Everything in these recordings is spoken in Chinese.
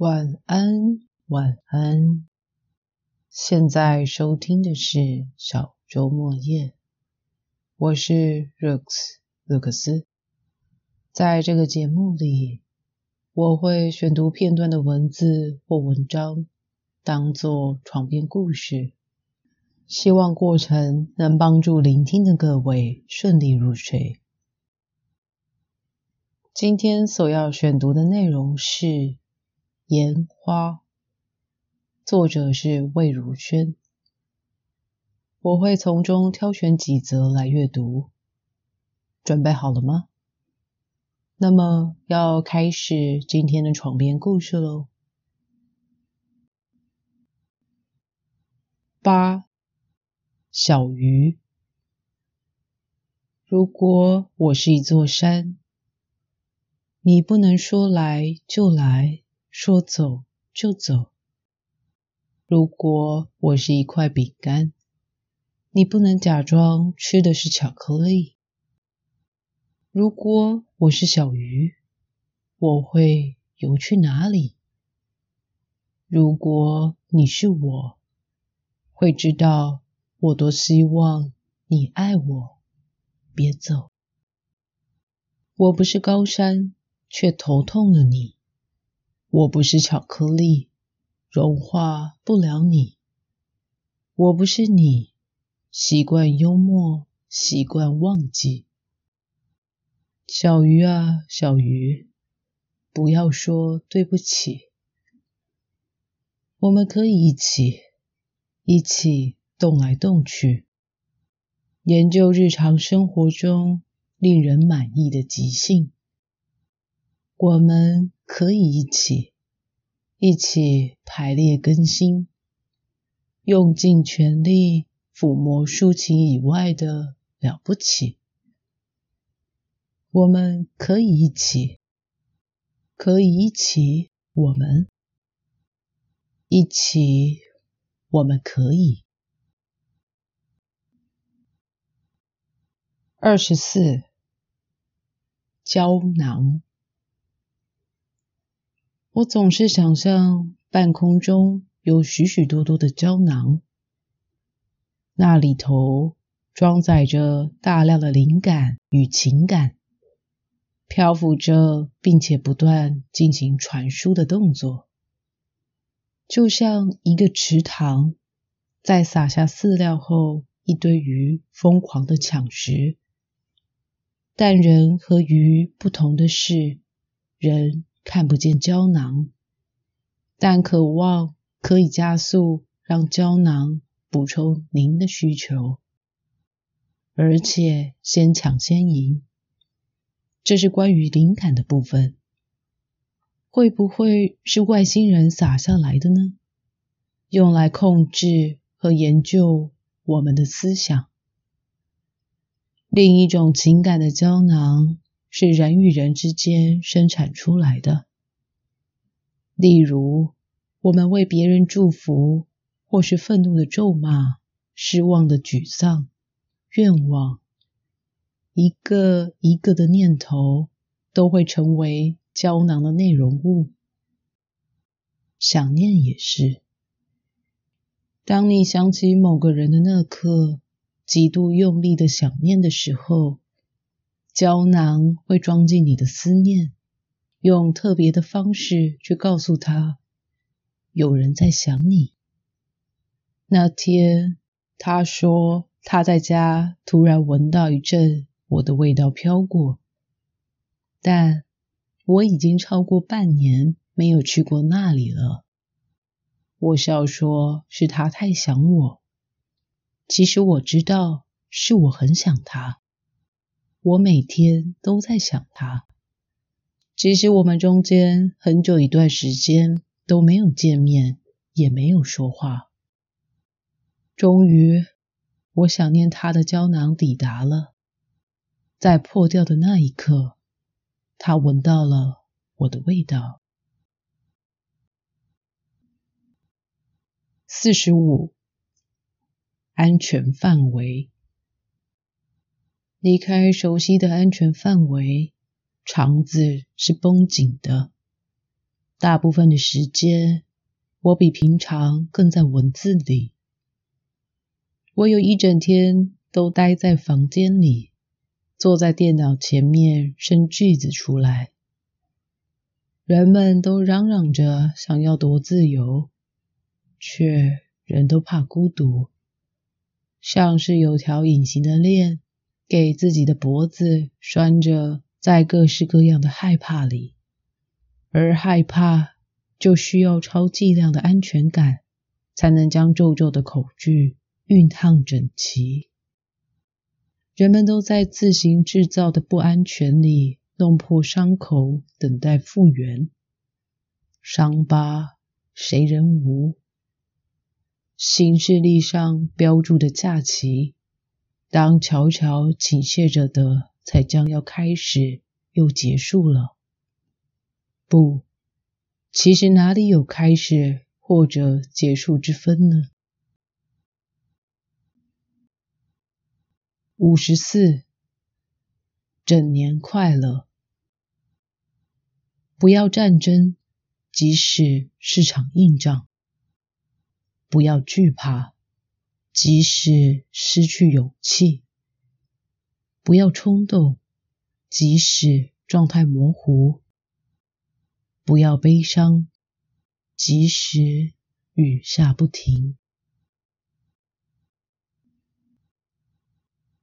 晚安，晚安。现在收听的是小周末夜，我是 Rooks 卢克斯。在这个节目里，我会选读片段的文字或文章，当做床边故事，希望过程能帮助聆听的各位顺利入睡。今天所要选读的内容是。烟花，作者是魏如萱。我会从中挑选几则来阅读。准备好了吗？那么要开始今天的床边故事喽。八，小鱼。如果我是一座山，你不能说来就来。说走就走。如果我是一块饼干，你不能假装吃的是巧克力。如果我是小鱼，我会游去哪里？如果你是我，会知道我多希望你爱我。别走，我不是高山，却头痛了你。我不是巧克力，融化不了你。我不是你，习惯幽默，习惯忘记。小鱼啊，小鱼，不要说对不起。我们可以一起，一起动来动去，研究日常生活中令人满意的即兴。我们可以一起，一起排列更新，用尽全力抚摸抒情以外的了不起。我们可以一起，可以一起，我们一起，我们可以。二十四，胶囊。我总是想象半空中有许许多多的胶囊，那里头装载着大量的灵感与情感，漂浮着，并且不断进行传输的动作，就像一个池塘，在撒下饲料后，一堆鱼疯狂的抢食。但人和鱼不同的是，人。看不见胶囊，但渴望可以加速让胶囊补充您的需求，而且先抢先赢。这是关于灵感的部分，会不会是外星人撒下来的呢？用来控制和研究我们的思想。另一种情感的胶囊。是人与人之间生产出来的。例如，我们为别人祝福，或是愤怒的咒骂、失望的沮丧、愿望，一个一个的念头都会成为胶囊的内容物。想念也是。当你想起某个人的那刻，极度用力的想念的时候。胶囊会装进你的思念，用特别的方式去告诉他，有人在想你。那天，他说他在家突然闻到一阵我的味道飘过，但我已经超过半年没有去过那里了。我笑说是他太想我，其实我知道是我很想他。我每天都在想他，即使我们中间很久一段时间都没有见面，也没有说话。终于，我想念他的胶囊抵达了，在破掉的那一刻，他闻到了我的味道。四十五，安全范围。离开熟悉的安全范围，肠子是绷紧的。大部分的时间，我比平常更在文字里。我有一整天都待在房间里，坐在电脑前面生句子出来。人们都嚷嚷着想要多自由，却人都怕孤独，像是有条隐形的链，给自己的脖子拴着，在各式各样的害怕里。而害怕就需要超剂量的安全感，才能将皱皱的口句熨烫整齐。人们都在自行制造的不安全里弄破伤口，等待复原。伤疤谁人无？行事历上标注的假期，当悄悄倾泻着的，才将要开始又结束了。不，其实哪里有开始或者结束之分呢？五十四，整年快乐。不要战争，即使是场硬仗；不要惧怕，即使失去勇气；不要冲动，即使状态模糊。不要悲伤，即使雨下不停。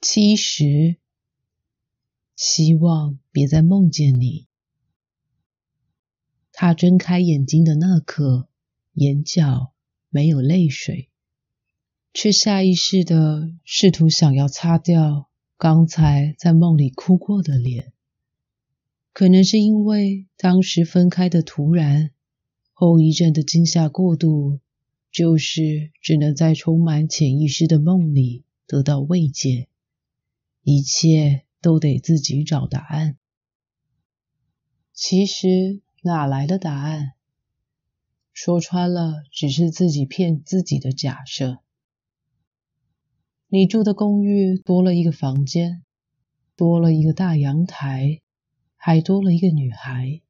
七十，希望别再梦见你。他睁开眼睛的那刻，眼角没有泪水，却下意识的试图想要擦掉刚才在梦里哭过的脸。可能是因为当时分开的突然，后遗症的惊吓过度，就是只能在充满潜意识的梦里得到慰藉，一切都得自己找答案。其实哪来的答案？说穿了，只是自己骗自己的假设。你住的公寓多了一个房间，多了一个大阳台。还多了一个女孩。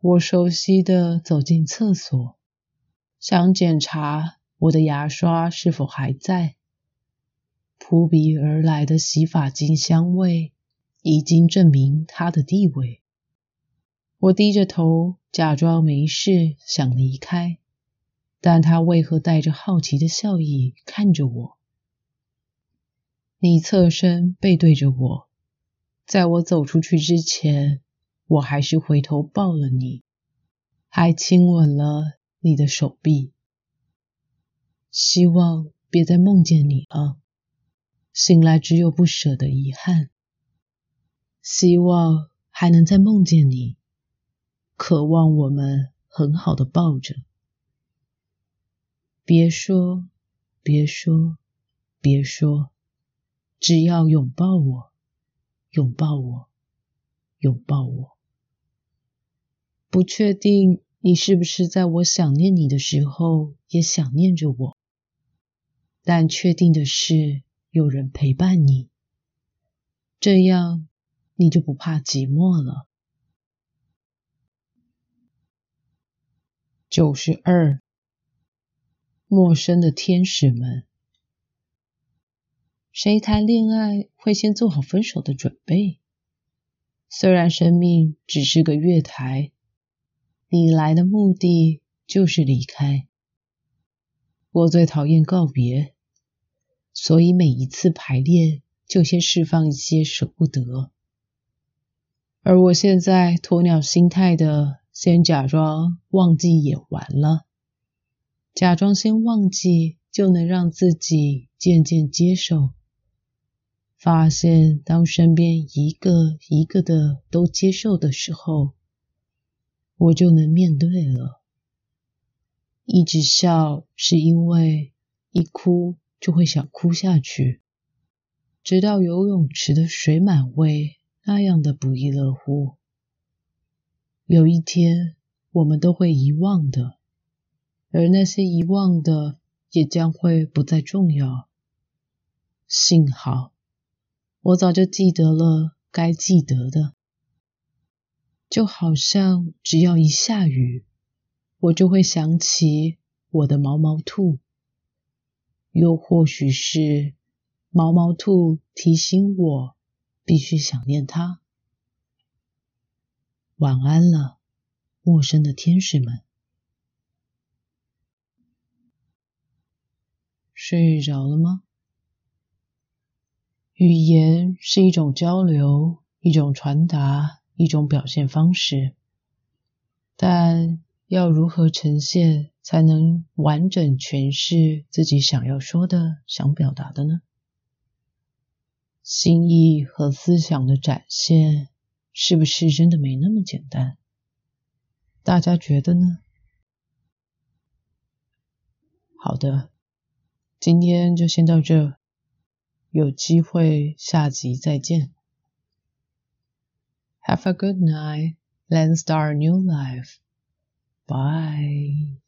我熟悉的走进厕所，想检查我的牙刷是否还在。扑鼻而来的洗发精香味已经证明它的地位。我低着头，假装没事，想离开，但他为何带着好奇的笑意看着我？你侧身背对着我。在我走出去之前，我还是回头抱了你，还亲吻了你的手臂。希望别再梦见你啊！醒来只有不舍的遗憾。希望还能再梦见你，渴望我们很好的抱着。别说，别说，别说，只要拥抱我。拥抱我，拥抱我。不确定你是不是在我想念你的时候也想念着我，但确定的是有人陪伴你，这样你就不怕寂寞了。九十二，陌生的天使们。谁谈恋爱会先做好分手的准备？虽然生命只是个月台，你来的目的就是离开。我最讨厌告别，所以每一次排练就先释放一些舍不得。而我现在鸵鸟心态的，先假装忘记演完了，假装先忘记，就能让自己渐渐接受。发现，当身边一个一个的都接受的时候，我就能面对了。一直笑是因为一哭就会想哭下去，直到游泳池的水满位那样的不亦乐乎。有一天，我们都会遗忘的，而那些遗忘的也将会不再重要。幸好。我早就记得了该记得的。就好像只要一下雨，我就会想起我的毛毛兔，又或许是毛毛兔提醒我必须想念它。晚安了，陌生的天使们。睡着了吗？语言是一种交流，一种传达，一种表现方式。但要如何呈现，才能完整诠释自己想要说的、想表达的呢？心意和思想的展现，是不是真的没那么简单？大家觉得呢？好的。今天就先到这，有机会下集再见。Have a good night, let's start a new life. Bye.